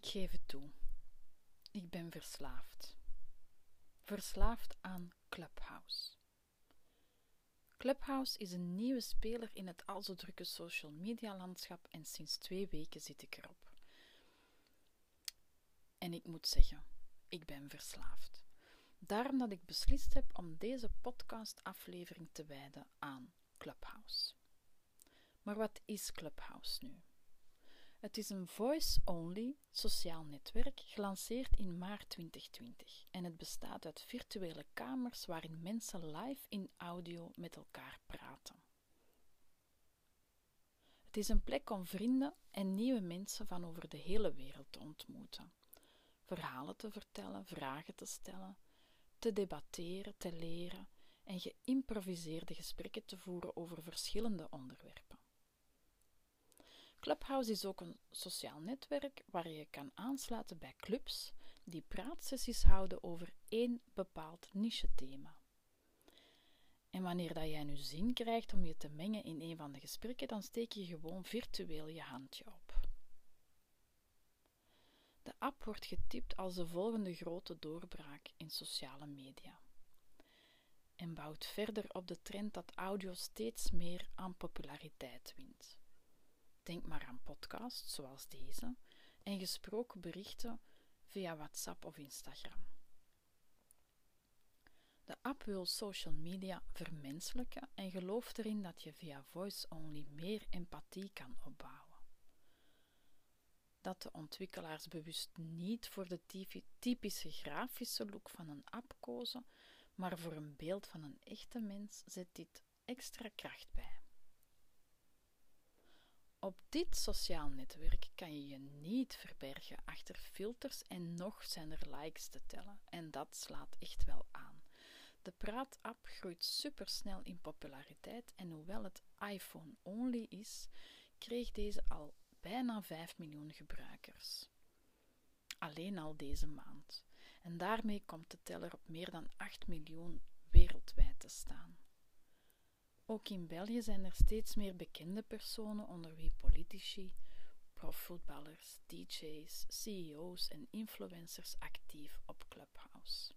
Ik geef het toe. Ik ben verslaafd. Verslaafd aan Clubhouse. Clubhouse is een nieuwe speler in het al zo drukke social media landschap en sinds twee weken zit ik erop. En ik moet zeggen, ik ben verslaafd. Daarom dat ik beslist heb om deze podcastaflevering te wijden aan Clubhouse. Maar wat is Clubhouse nu? Het is een voice-only sociaal netwerk gelanceerd in maart 2020 en het bestaat uit virtuele kamers waarin mensen live in audio met elkaar praten. Het is een plek om vrienden en nieuwe mensen van over de hele wereld te ontmoeten, verhalen te vertellen, vragen te stellen, te debatteren, te leren en geïmproviseerde gesprekken te voeren over verschillende onderwerpen. Clubhouse is ook een sociaal netwerk waar je kan aansluiten bij clubs die praatsessies houden over één bepaald niche-thema. En wanneer dat jij nu zin krijgt om je te mengen in een van de gesprekken, dan steek je gewoon virtueel je handje op. De app wordt getipt als de volgende grote doorbraak in sociale media en bouwt verder op de trend dat audio steeds meer aan populariteit wint. Denk maar aan podcasts zoals deze en gesproken berichten via WhatsApp of Instagram. De app wil social media vermenselijken en gelooft erin dat je via voice-only meer empathie kan opbouwen. Dat de ontwikkelaars bewust niet voor de typische grafische look van een app kozen, maar voor een beeld van een echte mens, zet dit extra kracht bij. Op dit sociaal netwerk kan je je niet verbergen achter filters en nog zijn er likes te tellen. En dat slaat echt wel aan. De Praat-app groeit supersnel in populariteit en hoewel het iPhone-only is, kreeg deze al bijna 5 miljoen gebruikers. Alleen al deze maand. En daarmee komt de teller op meer dan 8 miljoen wereldwijd te staan. Ook in België zijn er steeds meer bekende personen, onder wie politici, profvoetballers, DJ's, CEO's en influencers actief op Clubhouse.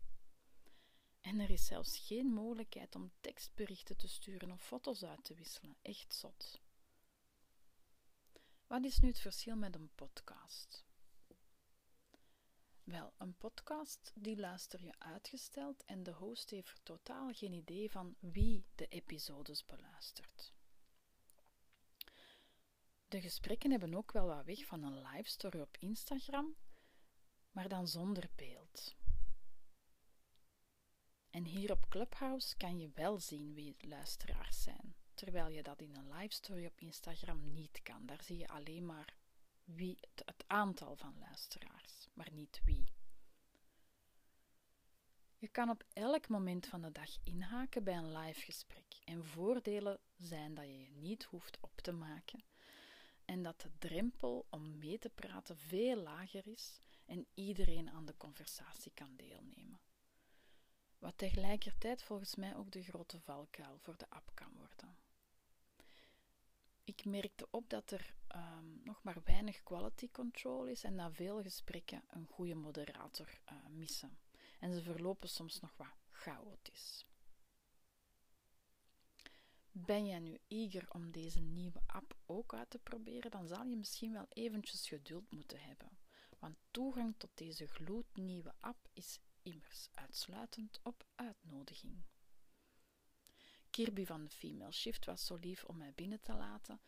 En er is zelfs geen mogelijkheid om tekstberichten te sturen of foto's uit te wisselen. Echt zot. Wat is nu het verschil met een podcast? Wel, een podcast die luister je uitgesteld en de host heeft totaal geen idee van wie de episodes beluistert. De gesprekken hebben ook wel wat weg van een live story op Instagram, maar dan zonder beeld. En hier op Clubhouse kan je wel zien wie luisteraars zijn, terwijl je dat in een live story op Instagram niet kan. Daar zie je alleen maar wie, het aantal van luisteraars, maar niet wie. Je kan op elk moment van de dag inhaken bij een live gesprek. En voordelen zijn dat je je niet hoeft op te maken en dat de drempel om mee te praten veel lager is en iedereen aan de conversatie kan deelnemen. Wat tegelijkertijd volgens mij ook de grote valkuil voor de app kan worden. Ik merkte op dat er um, nog maar weinig quality control is en dat veel gesprekken een goede moderator uh, missen. En ze verlopen soms nog wat chaotisch. Ben jij nu eager om deze nieuwe app ook uit te proberen, dan zal je misschien wel eventjes geduld moeten hebben. Want toegang tot deze gloednieuwe app is immers uitsluitend op uitnodiging. Kirby van de Female Shift was zo lief om mij binnen te laten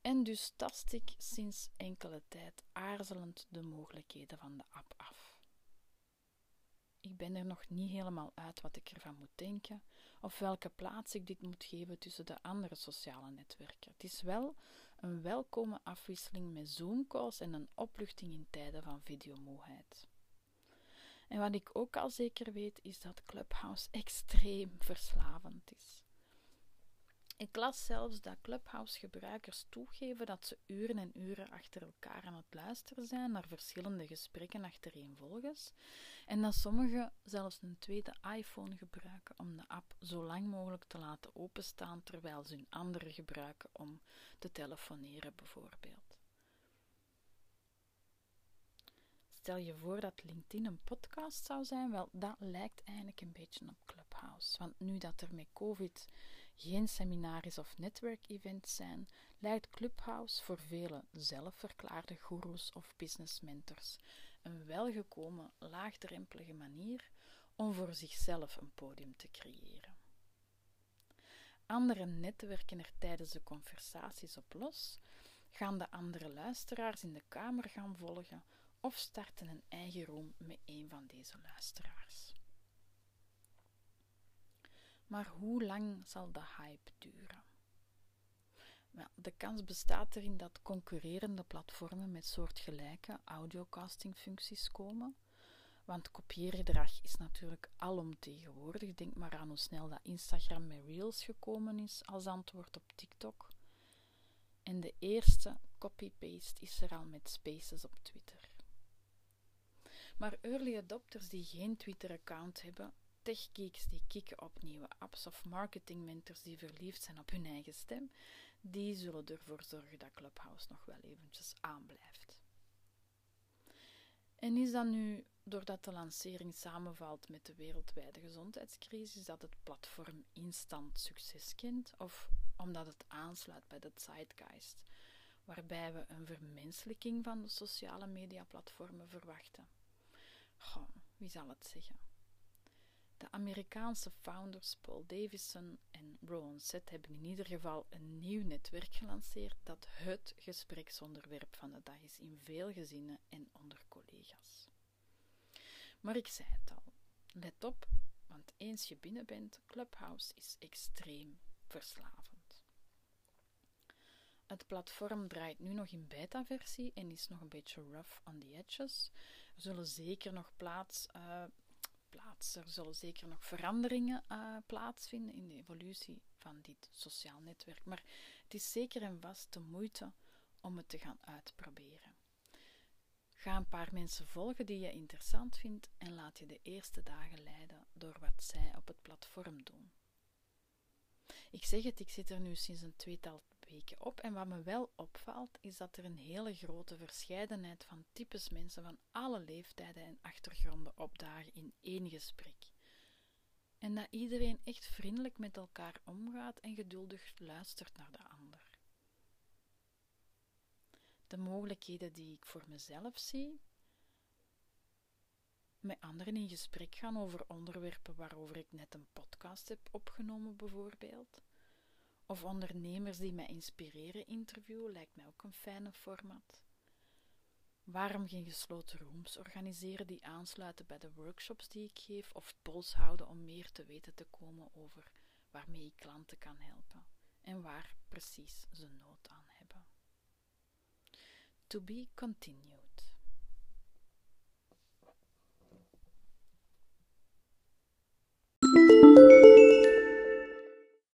en dus tast ik sinds enkele tijd aarzelend de mogelijkheden van de app af. Ik ben er nog niet helemaal uit wat ik ervan moet denken of welke plaats ik dit moet geven tussen de andere sociale netwerken. Het is wel een welkome afwisseling met Zoom-calls en een opluchting in tijden van videomoeheid. En wat ik ook al zeker weet, is dat Clubhouse extreem verslavend is. Ik las zelfs dat Clubhouse-gebruikers toegeven dat ze uren en uren achter elkaar aan het luisteren zijn naar verschillende gesprekken achtereenvolgens en dat sommigen zelfs een tweede iPhone gebruiken om de app zo lang mogelijk te laten openstaan terwijl ze een andere gebruiken om te telefoneren bijvoorbeeld. Stel je voor dat LinkedIn een podcast zou zijn, wel, dat lijkt eigenlijk een beetje op Clubhouse. Want nu dat er met COVID geen seminaries of netwerkevents zijn, lijkt Clubhouse voor vele zelfverklaarde goeroes of business mentors een welgekomen, laagdrempelige manier om voor zichzelf een podium te creëren. Anderen netwerken er tijdens de conversaties op los, gaan de andere luisteraars in de kamer gaan volgen of starten een eigen room met een van deze luisteraars. Maar hoe lang zal de hype duren? Wel, de kans bestaat erin dat concurrerende platformen met soortgelijke audiocastingfuncties komen. Want kopieergedrag is natuurlijk alomtegenwoordig. Denk maar aan hoe snel dat Instagram met Reels gekomen is als antwoord op TikTok. En de eerste copy-paste is er al met Spaces op Twitter. Maar early adopters die geen Twitter-account hebben, techgeeks die kikken op nieuwe apps of marketingmentors die verliefd zijn op hun eigen stem, die zullen ervoor zorgen dat Clubhouse nog wel eventjes aanblijft. En is dat nu doordat de lancering samenvalt met de wereldwijde gezondheidscrisis dat het platform instant succes kent, of omdat het aansluit bij de zeitgeist, waarbij we een vermenselijking van de sociale mediaplatformen verwachten? Goh, wie zal het zeggen? De Amerikaanse founders Paul Davison en Rowan Seth hebben in ieder geval een nieuw netwerk gelanceerd dat het gespreksonderwerp van de dag is in veel gezinnen en onder collega's. Maar ik zei het al, let op, want eens je binnen bent, Clubhouse is extreem verslavend. Het platform draait nu nog in beta-versie en is nog een beetje rough on the edges. Er zullen zeker nog plaats uh, Er zullen zeker nog veranderingen uh, plaatsvinden in de evolutie van dit sociaal netwerk, maar het is zeker en vast de moeite om het te gaan uitproberen. Ga een paar mensen volgen die je interessant vindt en laat je de eerste dagen leiden door wat zij op het platform doen. Ik zeg het, ik zit er nu sinds een tweetal weken op. En wat me wel opvalt, is dat er een hele grote verscheidenheid van types mensen van alle leeftijden en achtergronden opdagen in één gesprek. En dat iedereen echt vriendelijk met elkaar omgaat en geduldig luistert naar de ander. De mogelijkheden die ik voor mezelf zie, met anderen in gesprek gaan over onderwerpen waarover ik net een podcast heb opgenomen, bijvoorbeeld of ondernemers die mij inspireren interviewen lijkt mij ook een fijne format. Waarom geen gesloten rooms organiseren die aansluiten bij de workshops die ik geef, of polls houden om meer te weten te komen over waarmee ik klanten kan helpen en waar precies ze nood aan hebben. To be continued.